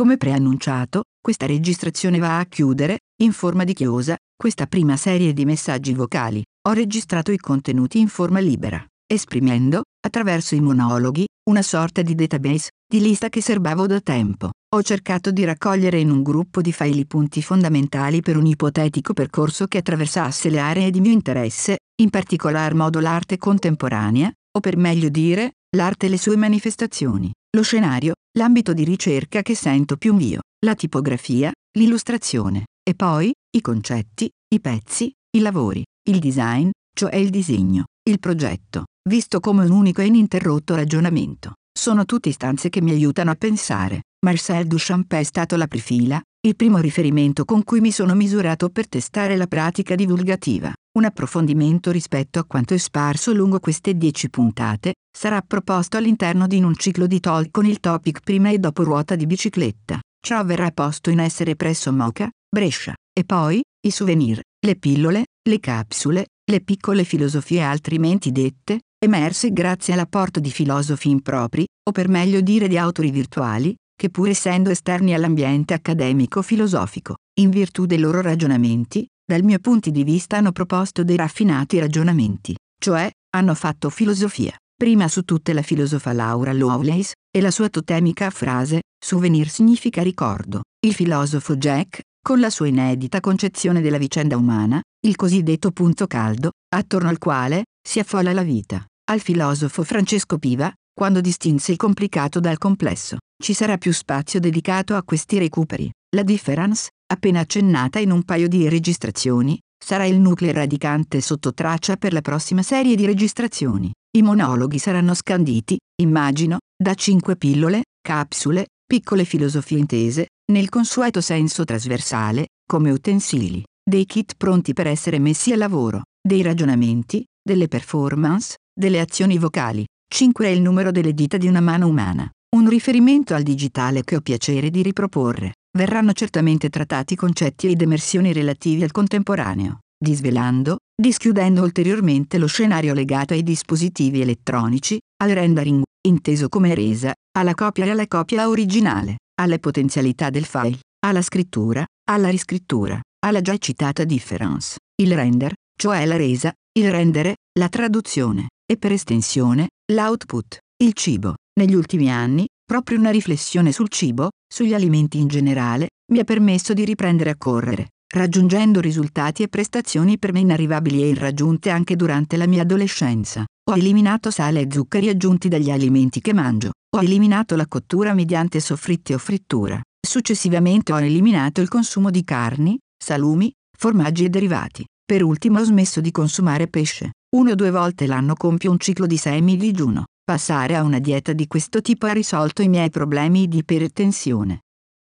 Come preannunciato, questa registrazione va a chiudere, in forma di chiosa, questa prima serie di messaggi vocali. Ho registrato i contenuti in forma libera, esprimendo, attraverso i monologhi, una sorta di database, di lista che serbavo da tempo. Ho cercato di raccogliere in un gruppo di file i punti fondamentali per un ipotetico percorso che attraversasse le aree di mio interesse, in particolar modo l'arte contemporanea, o per meglio dire, l'arte e le sue manifestazioni, lo scenario, l'ambito di ricerca che sento più mio, la tipografia, l'illustrazione, e poi, i concetti, i pezzi, i lavori, il design, cioè il disegno, il progetto, visto come un unico e ininterrotto ragionamento. Sono tutte istanze che mi aiutano a pensare. Marcel Duchamp è stato la prefila, il primo riferimento con cui mi sono misurato per testare la pratica divulgativa. Un approfondimento rispetto a quanto è sparso lungo queste dieci puntate sarà proposto all'interno di un ciclo di talk con il topic prima e dopo ruota di bicicletta. Ciò verrà posto in essere presso Moca, Brescia, e poi i souvenir, le pillole, le capsule, le piccole filosofie altrimenti dette, emerse grazie all'apporto di filosofi impropri, o per meglio dire di autori virtuali, che pur essendo esterni all'ambiente accademico-filosofico, in virtù dei loro ragionamenti, dal mio punto di vista hanno proposto dei raffinati ragionamenti, cioè, hanno fatto filosofia. Prima su tutte la filosofa Laura Lovelace, e la sua totemica frase, souvenir significa ricordo. Il filosofo Jack, con la sua inedita concezione della vicenda umana, il cosiddetto punto caldo, attorno al quale si affolla la vita. Al filosofo Francesco Piva, quando distinse il complicato dal complesso, ci sarà più spazio dedicato a questi recuperi. La difference, appena accennata in un paio di registrazioni, sarà il nucleo radicante sotto traccia per la prossima serie di registrazioni. I monologhi saranno scanditi, immagino, da cinque pillole, capsule, piccole filosofie intese, nel consueto senso trasversale, come utensili, dei kit pronti per essere messi a lavoro, dei ragionamenti, delle performance, delle azioni vocali. 5 è il numero delle dita di una mano umana. Un riferimento al digitale che ho piacere di riproporre. Verranno certamente trattati concetti ed emersioni relativi al contemporaneo, disvelando, dischiudendo ulteriormente lo scenario legato ai dispositivi elettronici, al rendering, inteso come resa, alla copia e alla copia originale, alle potenzialità del file, alla scrittura, alla riscrittura, alla già citata difference, il render, cioè la resa, il rendere, la traduzione, e per estensione, l'output, il cibo. Negli ultimi anni, proprio una riflessione sul cibo, sugli alimenti in generale, mi ha permesso di riprendere a correre, raggiungendo risultati e prestazioni per me inarrivabili e irraggiunte anche durante la mia adolescenza. Ho eliminato sale e zuccheri aggiunti dagli alimenti che mangio. Ho eliminato la cottura mediante soffritti o frittura. Successivamente ho eliminato il consumo di carni, salumi, formaggi e derivati. Per ultimo ho smesso di consumare pesce. Uno o due volte l'anno compio un ciclo di semi-digiuno. Passare a una dieta di questo tipo ha risolto i miei problemi di ipertensione.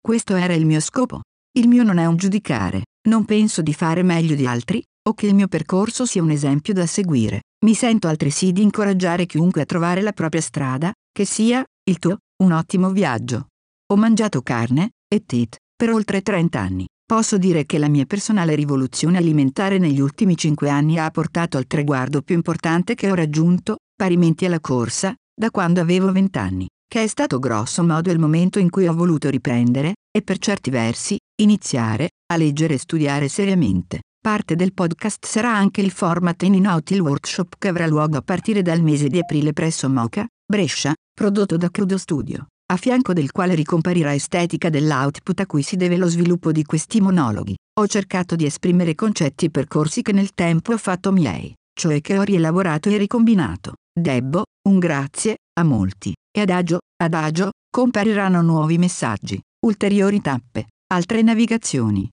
Questo era il mio scopo. Il mio non è un giudicare, non penso di fare meglio di altri, o che il mio percorso sia un esempio da seguire. Mi sento altresì di incoraggiare chiunque a trovare la propria strada, che sia, il tuo, un ottimo viaggio. Ho mangiato carne, e tit, per oltre 30 anni. Posso dire che la mia personale rivoluzione alimentare negli ultimi cinque anni ha portato al traguardo più importante che ho raggiunto, parimenti alla corsa, da quando avevo vent'anni, che è stato grosso modo il momento in cui ho voluto riprendere, e per certi versi, iniziare, a leggere e studiare seriamente. Parte del podcast sarà anche il format in out il workshop che avrà luogo a partire dal mese di aprile presso Moca, Brescia, prodotto da Crudo Studio a fianco del quale ricomparirà estetica dell'output a cui si deve lo sviluppo di questi monologhi. Ho cercato di esprimere concetti e percorsi che nel tempo ho fatto miei, cioè che ho rielaborato e ricombinato. Debbo, un grazie, a molti, e adagio, adagio, compariranno nuovi messaggi, ulteriori tappe, altre navigazioni,